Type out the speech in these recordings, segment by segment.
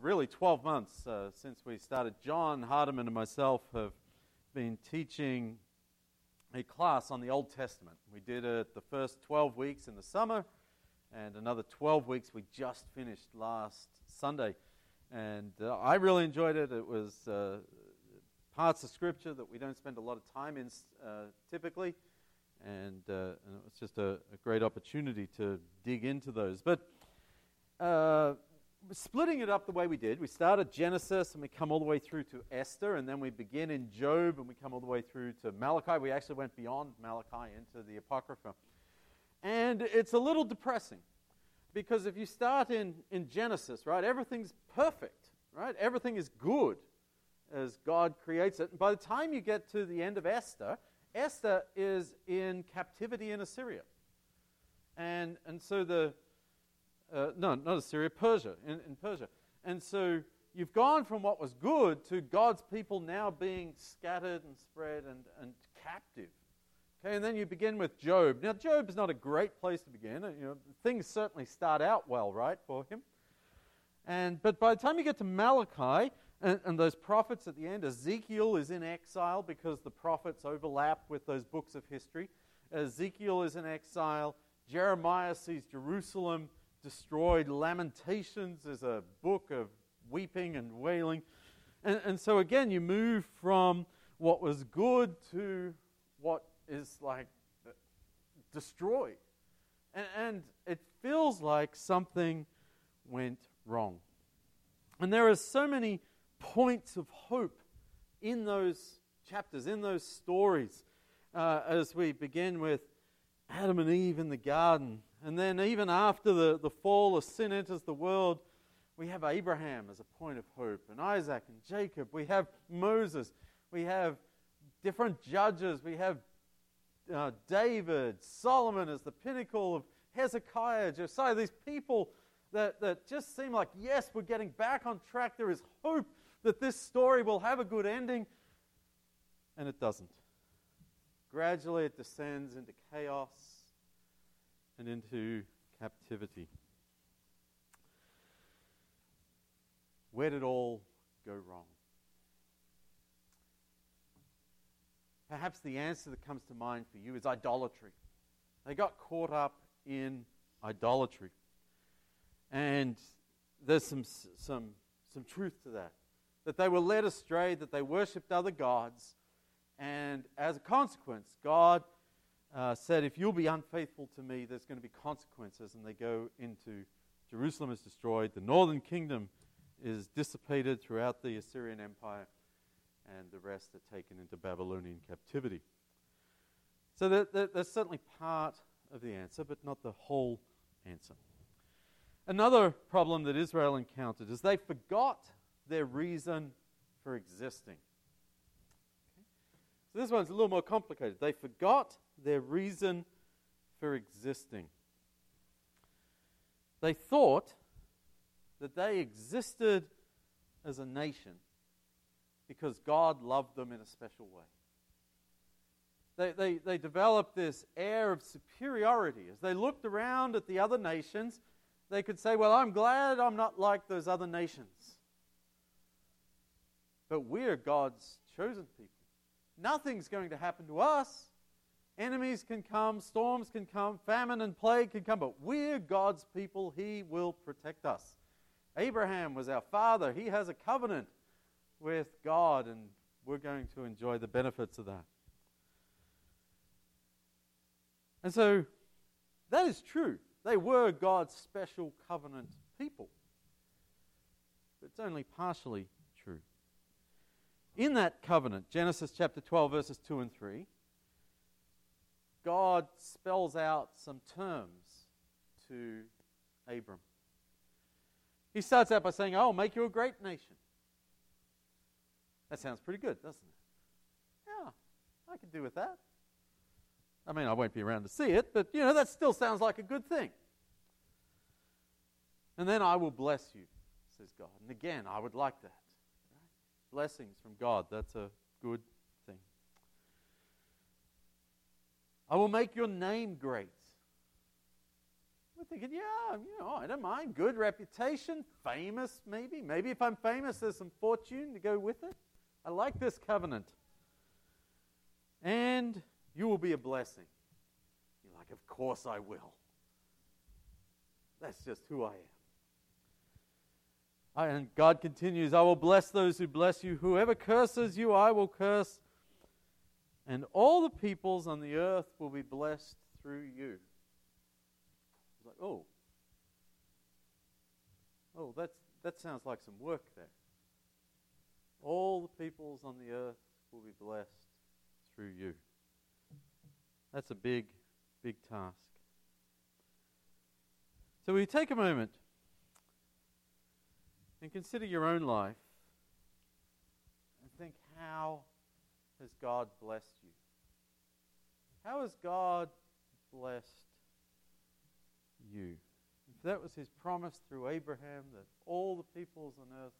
really 12 months uh, since we started. John Hardiman and myself have been teaching a class on the Old Testament. We did it the first 12 weeks in the summer, and another 12 weeks we just finished last Sunday. And uh, I really enjoyed it. It was uh, parts of Scripture that we don't spend a lot of time in uh, typically, and, uh, and, it was just a, a, great opportunity to dig into those. But uh, splitting it up the way we did, we start at Genesis and we come all the way through to Esther, and then we begin in Job and we come all the way through to Malachi. We actually went beyond Malachi into the Apocrypha. And it's a little depressing because if you start in, in Genesis, right, everything's perfect, right? Everything is good as God creates it. And by the time you get to the end of Esther, Esther is in captivity in Assyria. And, and so the, uh, no, not Assyria, Persia, in, in Persia. And so you've gone from what was good to God's people now being scattered and spread and, and captive. Okay, and then you begin with Job. Now, Job is not a great place to begin. You know, things certainly start out well, right, for him. And, but by the time you get to Malachi and, and those prophets at the end, Ezekiel is in exile because the prophets overlap with those books of history. Ezekiel is in exile. Jeremiah sees Jerusalem destroyed. Lamentations is a book of weeping and wailing. And, and so, again, you move from what was good to what is like destroyed. And, and it feels like something went wrong. And there are so many points of hope in those chapters, in those stories, uh, as we begin with Adam and Eve in the garden. And then, even after the, the fall of sin enters the world, we have Abraham as a point of hope, and Isaac and Jacob. We have Moses. We have different judges. We have uh, David, Solomon as the pinnacle of Hezekiah, Josiah. These people that, that just seem like, yes, we're getting back on track. There is hope that this story will have a good ending. And it doesn't. Gradually, it descends into chaos and into captivity. Where did all go wrong? Perhaps the answer that comes to mind for you is idolatry. They got caught up in idolatry. And there's some, some, some truth to that. That they were led astray, that they worshipped other gods, and as a consequence, God uh, said, If you'll be unfaithful to me, there's going to be consequences. And they go into Jerusalem is destroyed, the northern kingdom is dissipated throughout the Assyrian Empire, and the rest are taken into Babylonian captivity. So that, that's certainly part of the answer, but not the whole answer. Another problem that Israel encountered is they forgot their reason for existing. So this one's a little more complicated. They forgot their reason for existing. They thought that they existed as a nation because God loved them in a special way. They, they, they developed this air of superiority. As they looked around at the other nations, they could say, Well, I'm glad I'm not like those other nations. But we're God's chosen people. Nothing's going to happen to us Enemies can come, storms can come, famine and plague can come, but we're God's people. He will protect us. Abraham was our father. He has a covenant with God, and we're going to enjoy the benefits of that. And so that is true. They were God's special covenant people. But it's only partially. In that covenant, Genesis chapter 12, verses 2 and 3, God spells out some terms to Abram. He starts out by saying, I'll make you a great nation. That sounds pretty good, doesn't it? Yeah, I could do with that. I mean, I won't be around to see it, but you know, that still sounds like a good thing. And then I will bless you, says God. And again, I would like that. Blessings from God, that's a good thing. I will make your name great. we're thinking, yeah, you know, I don't mind. Good reputation, famous, maybe. Maybe if I'm famous, there's some fortune to go with it. I like this covenant. And you will be a blessing. You're like, of course I will. That's just who I am. And God continues, I will bless those who bless you. Whoever curses you, I will curse. And all the peoples on the earth will be blessed through you. It's like, oh. Oh, that's, that sounds like some work there. All the peoples on the earth will be blessed through you. That's a big, big task. So we take a moment and consider your own life and think how has God blessed you? How has God blessed you? If that was his promise through Abraham that all the peoples on earth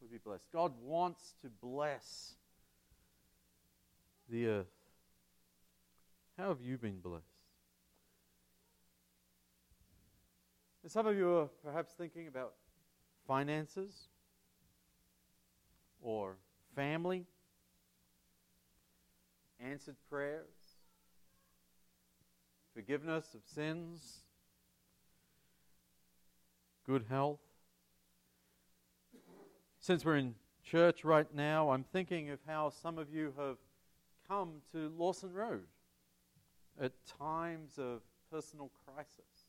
would be blessed. God wants to bless the earth. How have you been blessed? And some of you are perhaps thinking about finances or family, answered prayers, forgiveness of sins, good health. Since we're in church right now, I'm thinking of how some of you have come to Lawson Road at times of personal crisis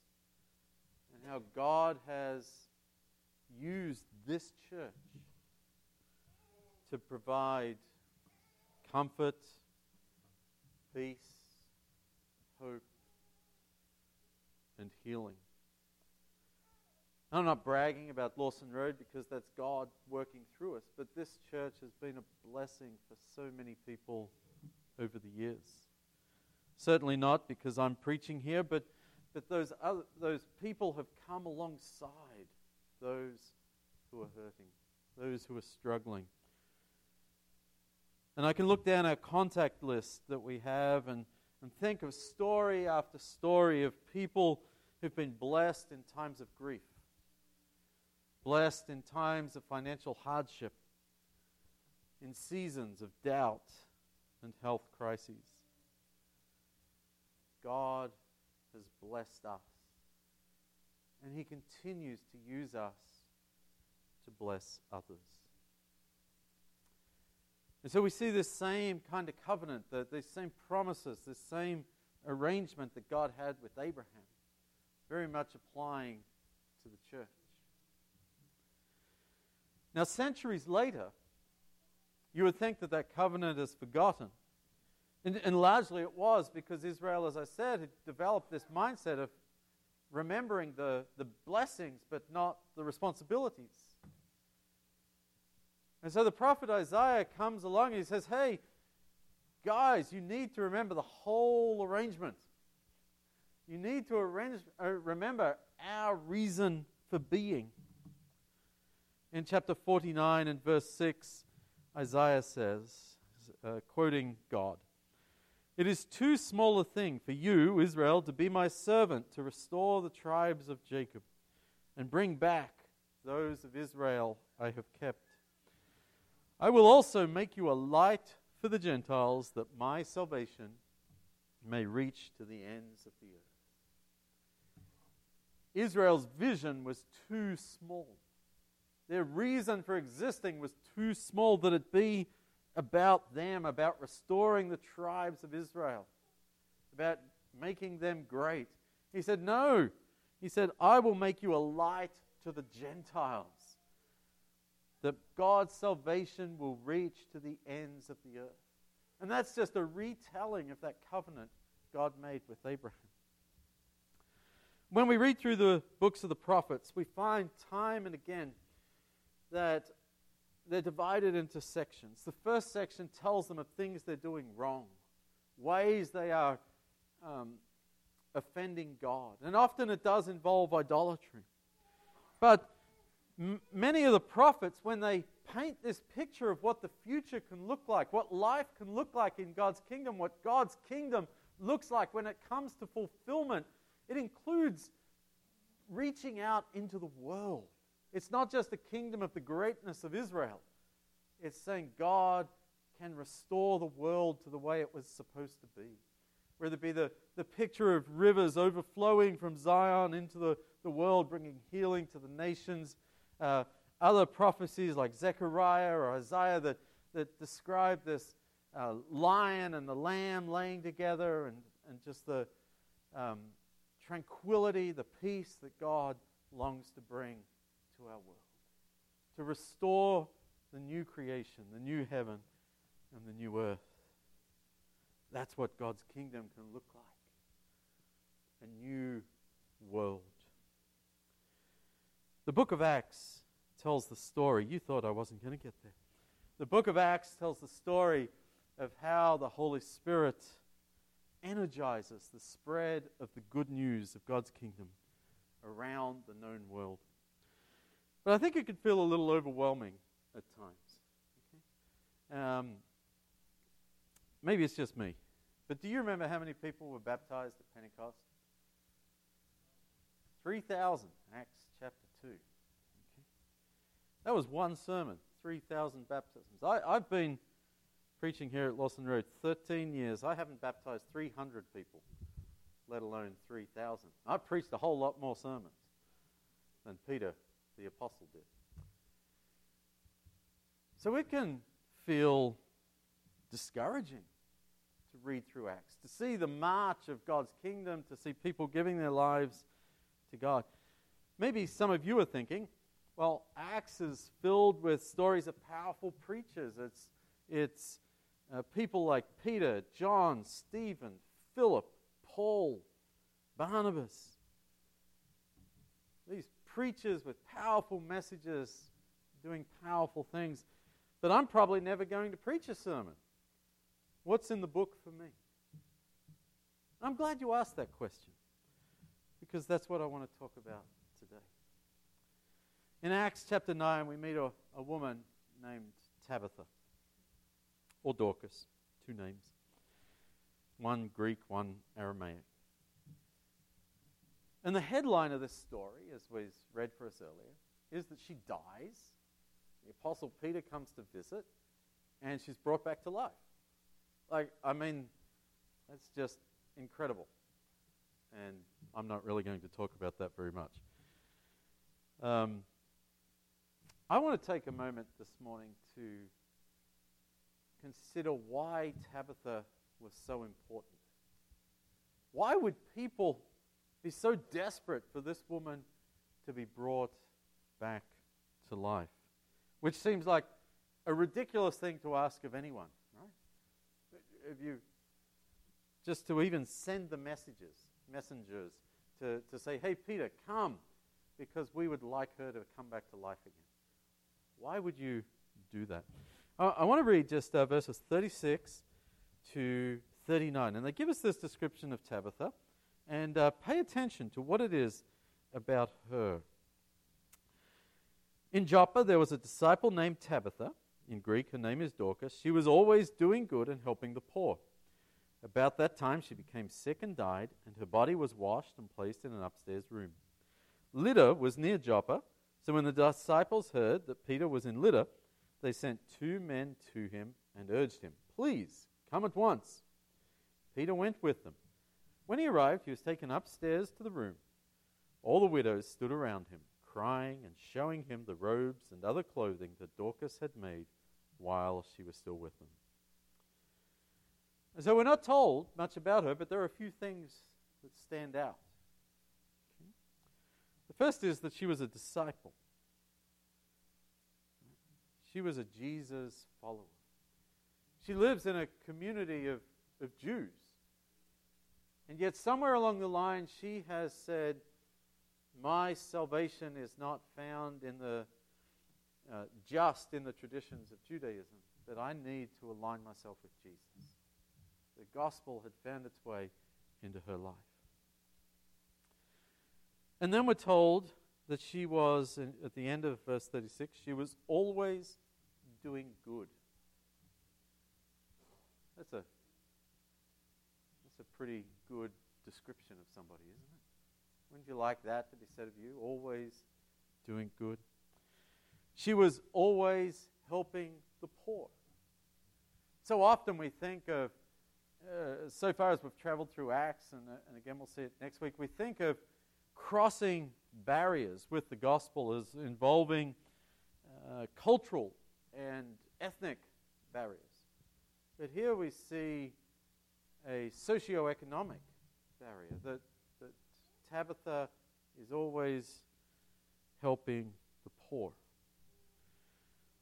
and how God has used this church to provide comfort, peace, hope, and healing. I'm not bragging about Lawson Road because that's God working through us, but this church has been a blessing for so many people over the years. Certainly not because I'm preaching here, but, but those, other, those people have come alongside those who are hurting, those who are struggling. And I can look down our contact list that we have and, and think of story after story of people who've been blessed in times of grief, blessed in times of financial hardship, in seasons of doubt and health crises. God has blessed us, and He continues to use us to bless others. And so we see this same kind of covenant, the, these same promises, this same arrangement that God had with Abraham, very much applying to the church. Now, centuries later, you would think that that covenant is forgotten. And, and, largely it was because Israel, as I said, had developed this mindset of remembering the, the blessings but not the responsibilities. And so the prophet Isaiah comes along and he says, Hey, guys, you need to remember the whole arrangement. You need to arrange, uh, remember our reason for being. In chapter 49 and verse 6, Isaiah says, uh, quoting God, It is too small a thing for you, Israel, to be my servant, to restore the tribes of Jacob and bring back those of Israel I have kept. I will also make you a light for the Gentiles, that my salvation may reach to the ends of the earth. Israel's vision was too small. Their reason for existing was too small that it be about them, about restoring the tribes of Israel, about making them great. He said, No. He said, I will make you a light to the Gentiles that God's salvation will reach to the ends of the earth. And that's just a retelling of that covenant God made with Abraham. When we read through the books of the prophets, we find time and again that they're divided into sections. The first section tells them of things they're doing wrong, ways they are um, offending God. And often it does involve idolatry. But M- many of the prophets, when they paint this picture of what the future can look like, what life can look like in God's kingdom, what God's kingdom looks like when it comes to fulfillment, it includes reaching out into the world. It's not just the kingdom of the greatness of Israel, it's saying God can restore the world to the way it was supposed to be. Whether it be the, the picture of rivers overflowing from Zion into the, the world, bringing healing to the nations. Uh, other prophecies like Zechariah or Isaiah that, that describe this uh, lion and the lamb laying together and, and just the um, tranquility, the peace that God longs to bring to our world. To restore the new creation, the new heaven, and the new earth. That's what God's kingdom can look like a new world. The book of Acts tells the story. You thought I wasn't going to get there. The book of Acts tells the story of how the Holy Spirit energizes the spread of the good news of God's kingdom around the known world. But I think it can feel a little overwhelming at times. Okay? Um, maybe it's just me. But do you remember how many people were baptized at Pentecost? 3,000, Acts chapter 2. Okay. That was one sermon, 3,000 baptisms. I, I've been preaching here at Lawson Road 13 years. I haven't baptized 300 people, let alone 3,000. I've preached a whole lot more sermons than Peter the apostle did. So it can feel discouraging to read through Acts, to see the march of God's kingdom, to see people giving their lives to God. Maybe some of you are thinking, well, Acts is filled with stories of powerful preachers. It's, it's uh, people like Peter, John, Stephen, Philip, Paul, Barnabas. These preachers with powerful messages, doing powerful things. But I'm probably never going to preach a sermon. What's in the book for me? I'm glad you asked that question because that's what I want to talk about today. In Acts chapter 9, we meet a, a woman named Tabitha or Dorcas, two names. One Greek, one Aramaic. And the headline of this story, as was read for us earlier, is that she dies. The Apostle Peter comes to visit, and she's brought back to life. Like, I mean, that's just incredible. And I'm not really going to talk about that very much. Um, I want to take a moment this morning to consider why Tabitha was so important. Why would people be so desperate for this woman to be brought back to life? Which seems like a ridiculous thing to ask of anyone, right? If you just to even send the messages, messengers, to, to say, hey, Peter, come, because we would like her to come back to life again. Why would you do that? Uh, I want to read just uh, verses 36 to 39. And they give us this description of Tabitha. And uh, pay attention to what it is about her. In Joppa, there was a disciple named Tabitha. In Greek, her name is Dorcas. She was always doing good and helping the poor. About that time, she became sick and died, and her body was washed and placed in an upstairs room. Lydda was near Joppa, so when the disciples heard that Peter was in Lydda, they sent two men to him and urged him, Please, come at once. Peter went with them. When he arrived, he was taken upstairs to the room. All the widows stood around him, crying and showing him the robes and other clothing that Dorcas had made while she was still with them. And so we're not told much about her, but there are a few things that stand out. The first is that she was a disciple. She was a Jesus follower. She lives in a community of, of Jews. And yet, somewhere along the line, she has said, My salvation is not found in the uh, just in the traditions of Judaism, that I need to align myself with Jesus. The gospel had found its way into her life. And then we're told that she was, at the end of verse 36, she was always doing good. That's a, that's a pretty good description of somebody, isn't it? Wouldn't you like that to be said of you? Always doing good. She was always helping the poor. So often we think of, uh, so far as we've traveled through Acts, and, uh, and again we'll see it next week, we think of crossing barriers with the gospel as involving uh, cultural and ethnic barriers. But here we see a socio-economic barrier that, that Tabitha is always helping the poor.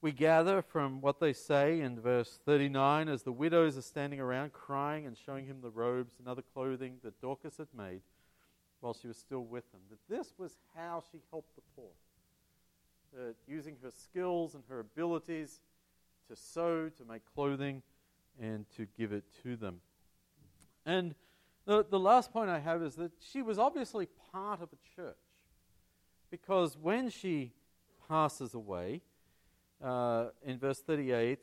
We gather from what they say in verse 39 as the widows are standing around crying and showing him the robes and other clothing that Dorcas had made while she was still with them, that this was how she helped the poor. That using her skills and her abilities to sew, to make clothing, and to give it to them. And the, the last point I have is that she was obviously part of a church. Because when she passes away, uh, in verse 38,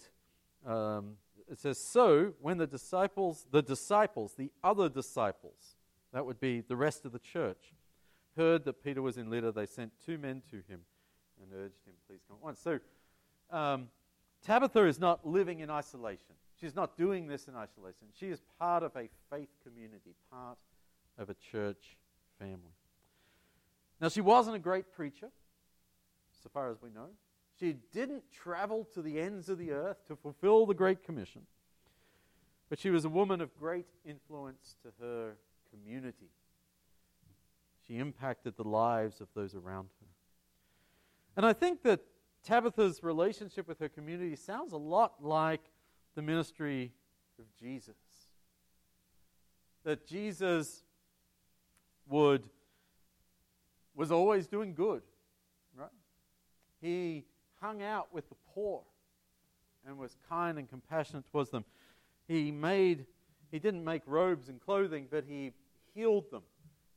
um, it says, So when the disciples, the disciples, the other disciples, that would be the rest of the church, heard that Peter was in Lydda, they sent two men to him and urged him, Please come at once. So um, Tabitha is not living in isolation. She's not doing this in isolation. She is part of a faith community, part of a church family. Now, she wasn't a great preacher, so far as we know. She didn't travel to the ends of the earth to fulfill the Great Commission, but she was a woman of great influence to her community. She impacted the lives of those around her. And I think that Tabitha's relationship with her community sounds a lot like the ministry of Jesus. That Jesus would was always doing good, right? He hung out with the poor and was kind and compassionate towards them. He made he didn't make robes and clothing, but he healed them.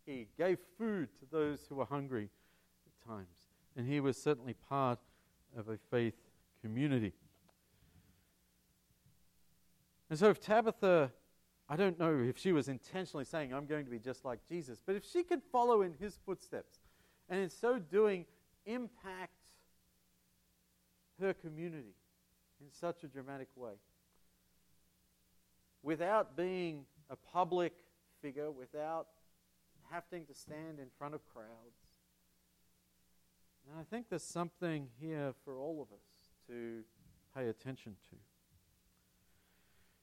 He gave food to those who were hungry at times. And he was certainly part of a faith community. And so, if Tabitha, I don't know if she was intentionally saying, I'm going to be just like Jesus, but if she could follow in his footsteps and in so doing impact her community in such a dramatic way, without being a public figure, without having to stand in front of crowds. And I think there's something here for all of us to pay attention to.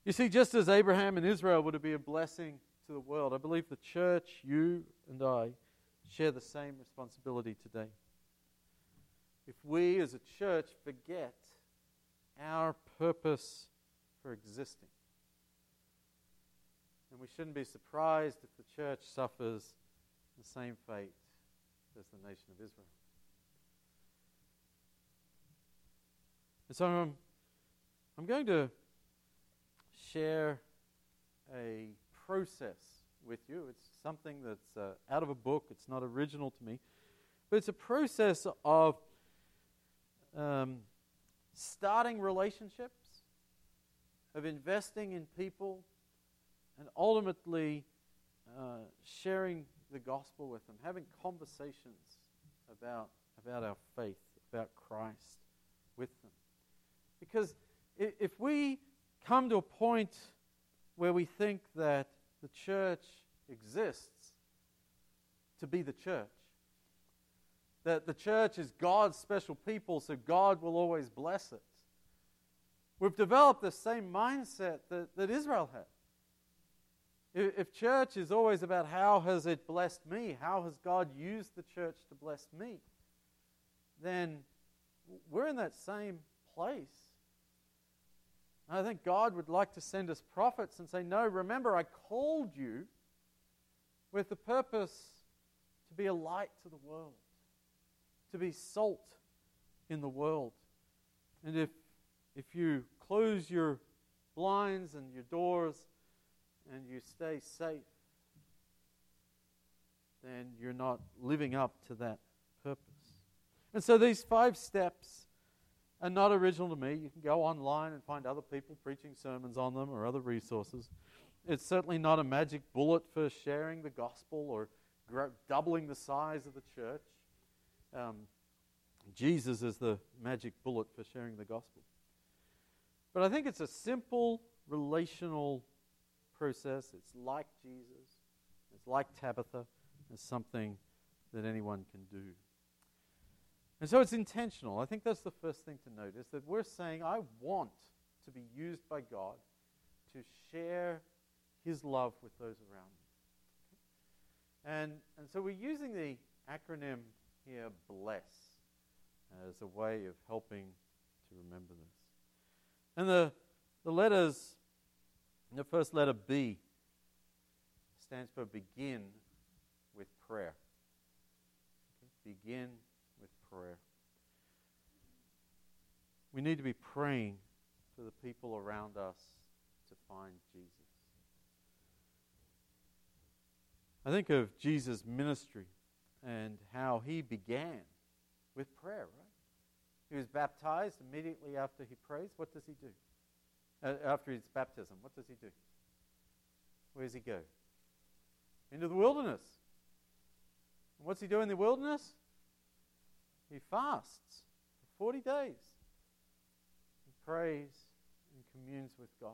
You see, just as Abraham and Israel were to be a blessing to the world, I believe the church, you and I, share the same responsibility today. If we as a church forget our purpose for existing, then we shouldn't be surprised if the church suffers the same fate as the nation of Israel. And so I'm, I'm going to share a process with you. It's something that's uh, out of a book, it's not original to me, but it's a process of um, starting relationships, of investing in people, and ultimately uh, sharing the gospel with them, having conversations about, about our faith, about Christ with them. Because if we come to a point where we think that the church exists to be the church. That the church is God's special people, so God will always bless it. We've developed the same mindset that, that Israel had. If, if church is always about how has it blessed me, how has God used the church to bless me, then we're in that same place. I think God would like to send us prophets and say, No, remember, I called you with the purpose to be a light to the world, to be salt in the world. And if, if you close your blinds and your doors and you stay safe, then you're not living up to that purpose. And so these five steps and not original to me. You can go online and find other people preaching sermons on them or other resources. It's certainly not a magic bullet for sharing the gospel or doubling the size of the church. Um, Jesus is the magic bullet for sharing the gospel. But I think it's a simple relational process. It's like Jesus, it's like Tabitha, it's something that anyone can do. And so it's intentional. I think that's the first thing to note is that we're saying, I want to be used by God to share his love with those around me. And, and so we're using the acronym here, BLESS, as a way of helping to remember this. And the, the letters, the first letter B stands for begin with prayer. Okay? Begin prayer. We need to be praying for the people around us to find Jesus. I think of Jesus' ministry and how he began with prayer, right? He was baptized immediately after he prays. What does he do? Uh, after his baptism, what does he do? Where does he go? Into the wilderness. And what's he do in the wilderness? He fasts for 40 days. He prays and communes with God.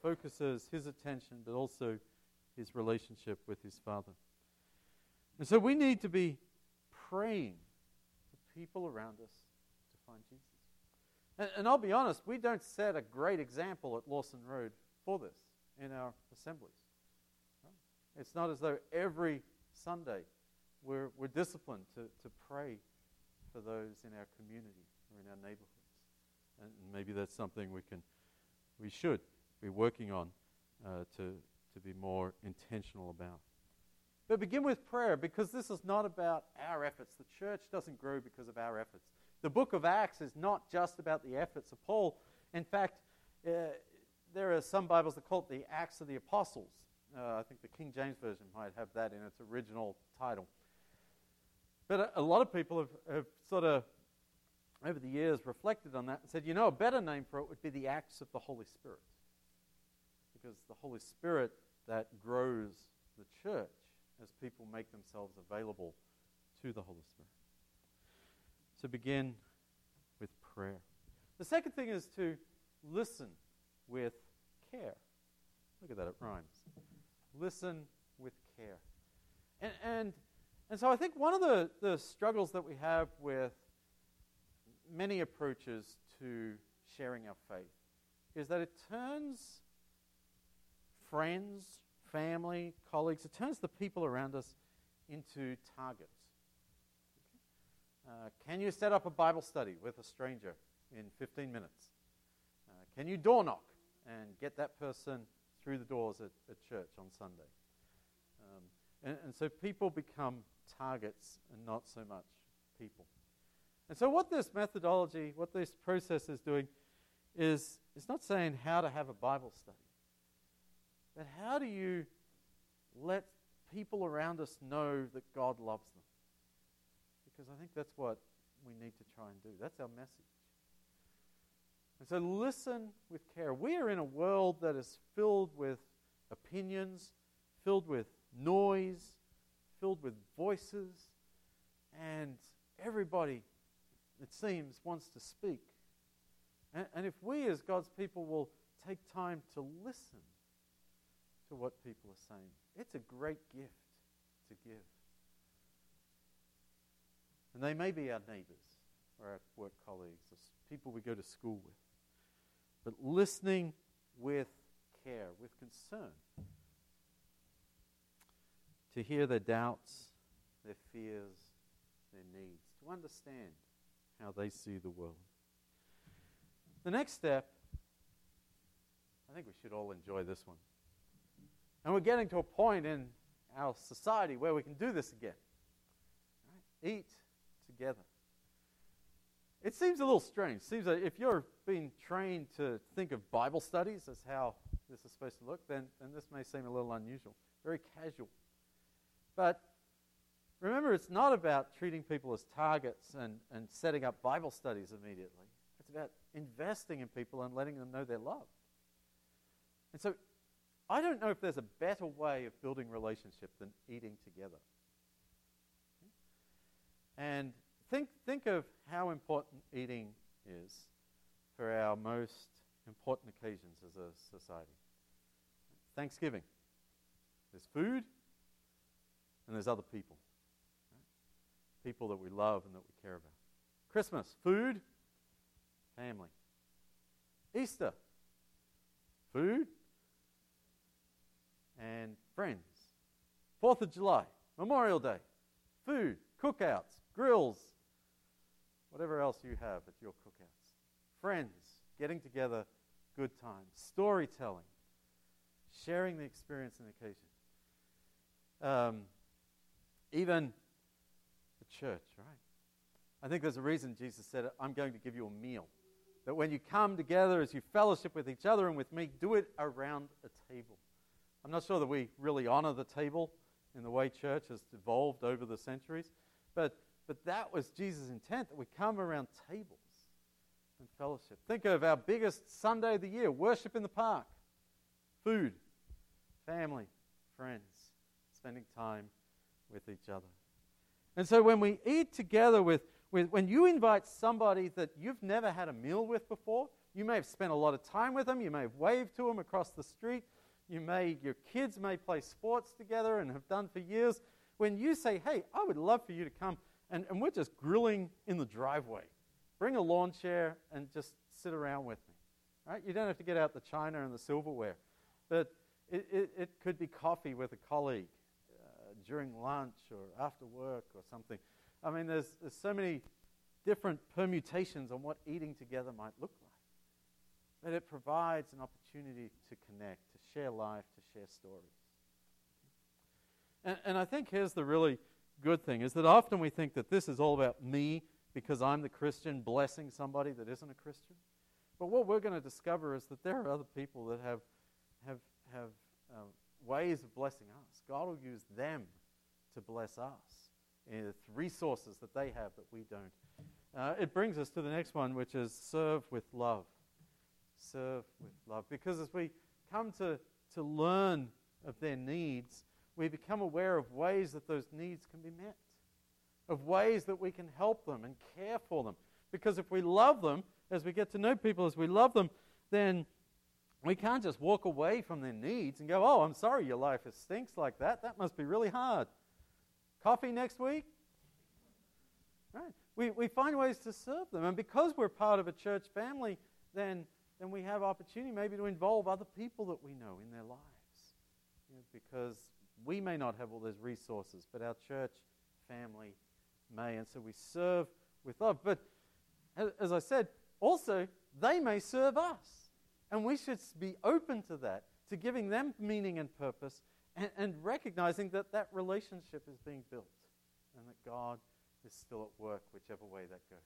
Focuses his attention, but also his relationship with his Father. And so we need to be praying for people around us to find Jesus. And, and, I'll be honest, we don't set a great example at Lawson Road for this in our assemblies. It's not as though every Sunday we're, we're disciplined to, to pray for those in our community or in our neighborhoods. And maybe that's something we can, we should be working on uh, to, to be more intentional about. But begin with prayer because this is not about our efforts. The church doesn't grow because of our efforts. The book of Acts is not just about the efforts of Paul. In fact, uh, there are some Bibles that call it the Acts of the Apostles. Uh, I think the King James Version might have that in its original title. But a, a lot of people have, have sort of, over the years, reflected on that and said, you know, a better name for it would be the Acts of the Holy Spirit. Because the Holy Spirit that grows the church as people make themselves available to the Holy Spirit. So begin with prayer. The second thing is to listen with care. Look at that, it rhymes. Listen with care. And, and, and so I think one of the, the struggles that we have with many approaches to sharing our faith is that it turns friends, family, colleagues, it turns the people around us into targets. Uh, can you set up a Bible study with a stranger in 15 minutes? Uh, can you door knock and get that person through the doors at, at church on Sunday? Um, and, and so people become targets and not so much people. And so, what this methodology, what this process is doing, is it's not saying how to have a Bible study. But how do you let people around us know that God loves them? Because I think that's what we need to try and do. That's our message. And so listen with care. We are in a world that is filled with opinions, filled with noise, filled with voices, and everybody, it seems, wants to speak. And, and if we as God's people will take time to listen, to what people are saying. It's a great gift to give. And they may be our neighbors or our work colleagues or people we go to school with. But listening with care, with concern, to hear their doubts, their fears, their needs, to understand how they see the world. The next step, I think we should all enjoy this one. And we're getting to a point in our society where we can do this again. Right? Eat together. It seems a little strange. Seems that if you're being trained to think of Bible studies as how this is supposed to look, then, then this may seem a little unusual, very casual. But remember, it's not about treating people as targets and, and setting up Bible studies immediately. It's about investing in people and letting them know they're loved. And so I don't know if there's a better way of building relationship than eating together. And think, think of how important eating is for our most important occasions as a society. Thanksgiving. There's food, and there's other people. People that we love and that we care about. Christmas, food, family. Easter, food, and friends. Fourth of July, Memorial Day, food, cookouts, grills, whatever else you have at your cookouts. Friends, getting together, good times, storytelling, sharing the experience and occasion. Um, even the church, right? I think there's a reason Jesus said, I'm going to give you a meal. That when you come together as you fellowship with each other and with me, do it around a table. I'm not sure that we really honor the table in the way church has evolved over the centuries, but, but that was Jesus' intent that we come around tables and fellowship. Think of our biggest Sunday of the year worship in the park, food, family, friends, spending time with each other. And so when we eat together with, with, when you invite somebody that you've never had a meal with before, you may have spent a lot of time with them, you may have waved to them across the street, you may, your kids may play sports together and have done for years. When you say, hey, I would love for you to come, and, and we're just grilling in the driveway, bring a lawn chair and just sit around with me. Right? You don't have to get out the china and the silverware. But it, it, it could be coffee with a colleague during lunch or after work or something. I mean, there's, there's so many different permutations on what eating together might look like. But it provides an opportunity to connect, to share life, to share stories. And, and I think here's the really good thing is that often we think that this is all about me because I'm the Christian blessing somebody that isn't a Christian. But what we're going to discover is that there are other people that have, have, have uh, ways of blessing us. God will use them to bless us with resources that they have that we don't. Uh, it brings us to the next one, which is serve with love. Serve with love. Because as we come to, to learn of their needs, we become aware of ways that those needs can be met, of ways that we can help them and care for them. Because if we love them, as we get to know people, as we love them, then we can't just walk away from their needs and go, oh, I'm sorry your life stinks like that. That must be really hard. Coffee next week? Right. We, we find ways to serve them. And because we're part of a church family, then, then we have opportunity maybe to involve other people that we know in their lives. You know, because we may not have all those resources, but our church family may. And so we serve with love. But as, as I said, also, they may serve us. And we should be open to that, to giving them meaning and purpose, and, and recognizing that that relationship is being built and that God is still at work, whichever way that goes.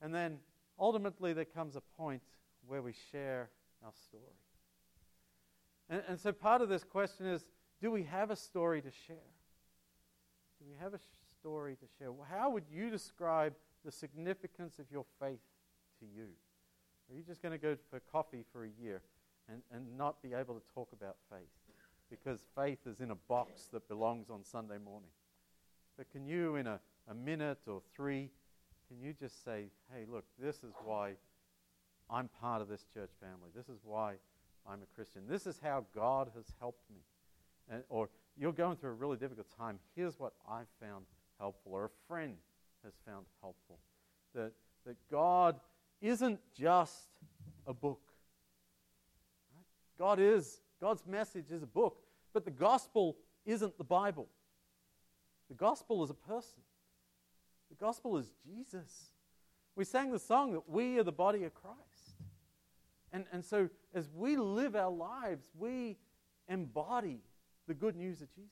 And then ultimately, there comes a point where we share our story. And, and so part of this question is do we have a story to share? Do we have a story to share? How would you describe the significance of your faith to you? Are you just going to go for coffee for a year and, and not be able to talk about faith? Because faith is in a box that belongs on Sunday morning. But can you, in a, a minute or three, can you just say, hey, look, this is why I'm part of this church family. This is why I'm a Christian. This is how God has helped me. And, or you're going through a really difficult time. Here's what I've found helpful, or a friend has found helpful. That, that God isn't just a book. God is, God's message is a book, but the gospel isn't the Bible. The gospel is a person. The gospel is Jesus. We sang the song that we are the body of Christ. And, and so as we live our lives, we embody the good news of Jesus.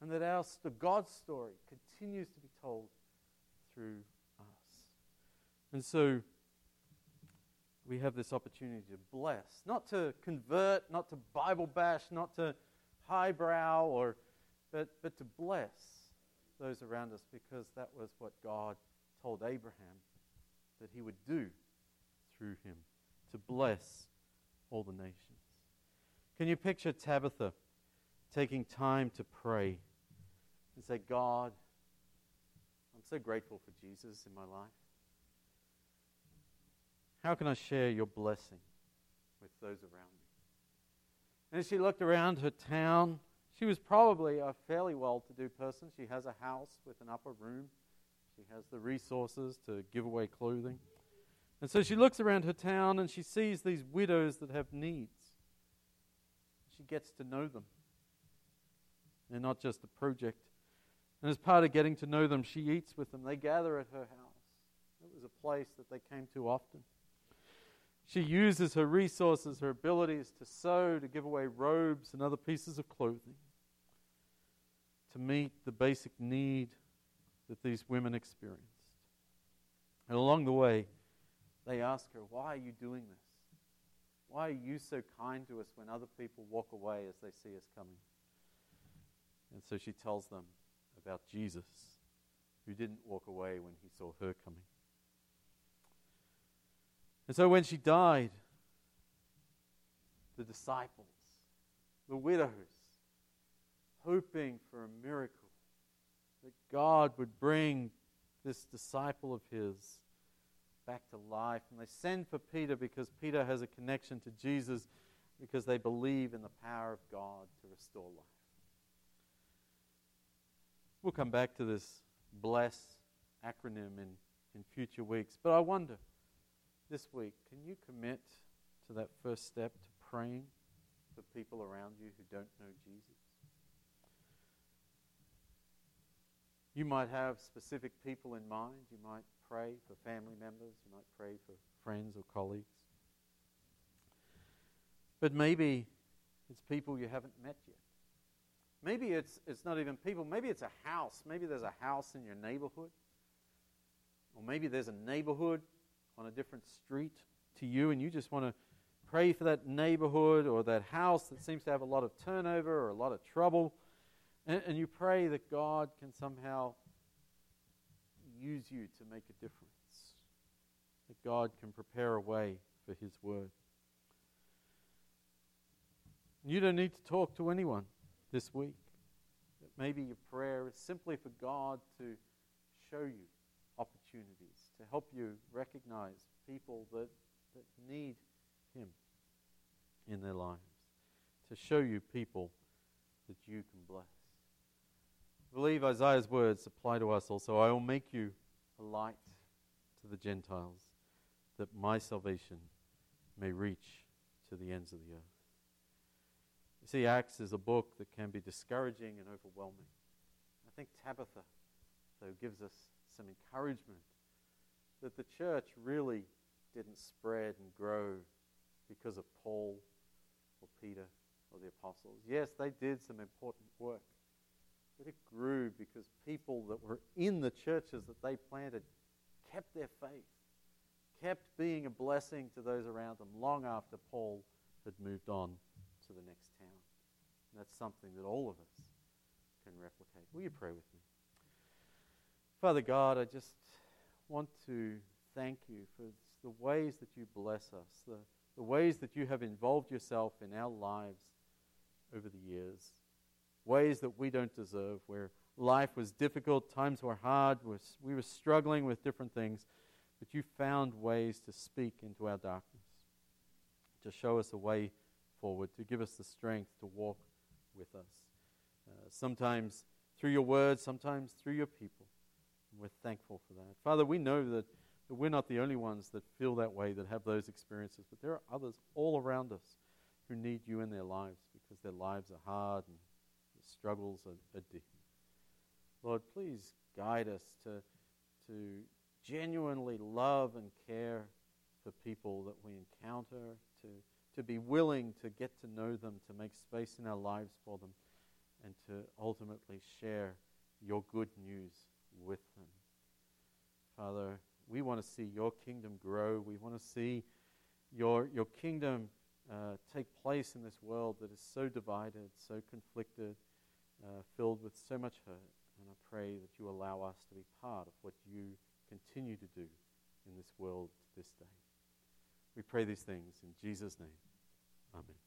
And that our, God's story continues to be told through and so we have this opportunity to bless, not to convert, not to Bible bash, not to highbrow, or, but, but to bless those around us because that was what God told Abraham that he would do through him to bless all the nations. Can you picture Tabitha taking time to pray and say, God, I'm so grateful for Jesus in my life. How can I share your blessing with those around me? And as she looked around her town, she was probably a fairly well to do person. She has a house with an upper room, she has the resources to give away clothing. And so she looks around her town and she sees these widows that have needs. She gets to know them. They're not just a project. And as part of getting to know them, she eats with them. They gather at her house. It was a place that they came to often. She uses her resources, her abilities to sew, to give away robes and other pieces of clothing to meet the basic need that these women experienced. And along the way, they ask her, Why are you doing this? Why are you so kind to us when other people walk away as they see us coming? And so she tells them about Jesus, who didn't walk away when he saw her coming. And so when she died, the disciples, the widows, hoping for a miracle, that God would bring this disciple of his back to life. And they send for Peter because Peter has a connection to Jesus because they believe in the power of God to restore life. We'll come back to this bless acronym in, in future weeks. But I wonder this week, can you commit to that first step to praying for people around you who don't know Jesus? You might have specific people in mind. You might pray for family members. You might pray for friends or colleagues. But maybe it's people you haven't met yet. Maybe it's, it's not even people. Maybe it's a house. Maybe there's a house in your neighborhood. Or maybe there's a neighborhood on a different street to you, and you just want to pray for that neighborhood or that house that seems to have a lot of turnover or a lot of trouble. And, and you pray that God can somehow use you to make a difference, that God can prepare a way for His word. You don't need to talk to anyone this week. Maybe your prayer is simply for God to show you opportunities, to help you recognize people that, that need Him in their lives, to show you people that you can bless believe Isaiah's words apply to us also. I will make you a light to the Gentiles, that my salvation may reach to the ends of the earth. You see, Acts is a book that can be discouraging and overwhelming. I think Tabitha, though, gives us some encouragement that the church really didn't spread and grow because of Paul or Peter or the apostles. Yes, they did some important work. But it grew because people that were in the churches that they planted kept their faith, kept being a blessing to those around them long after Paul had moved on to the next town. And that's something that all of us can replicate. Will you pray with me? Father God, I just want to thank you for the ways that you bless us, the, the ways that you have involved yourself in our lives over the years ways that we don't deserve, where life was difficult, times were hard, we were struggling with different things, but you found ways to speak into our darkness, to show us a way forward, to give us the strength to walk with us. Uh, sometimes through your words, sometimes through your people. We're thankful for that. Father, we know that, that we're not the only ones that feel that way, that have those experiences, but there are others all around us who need you in their lives because their lives are hard and struggles are, are deep. Lord, please guide us to, to genuinely love and care for people that we encounter, to, to be willing to get to know them, to make space in our lives for them, and to ultimately share your good news with them. Father, we want to see your kingdom grow. We want to see your, your kingdom uh, take place in this world that is so divided, so conflicted, uh, filled with so much hurt. And I pray that you allow us to be part of what you continue to do in this world this day. We pray these things in Jesus' name. Amen.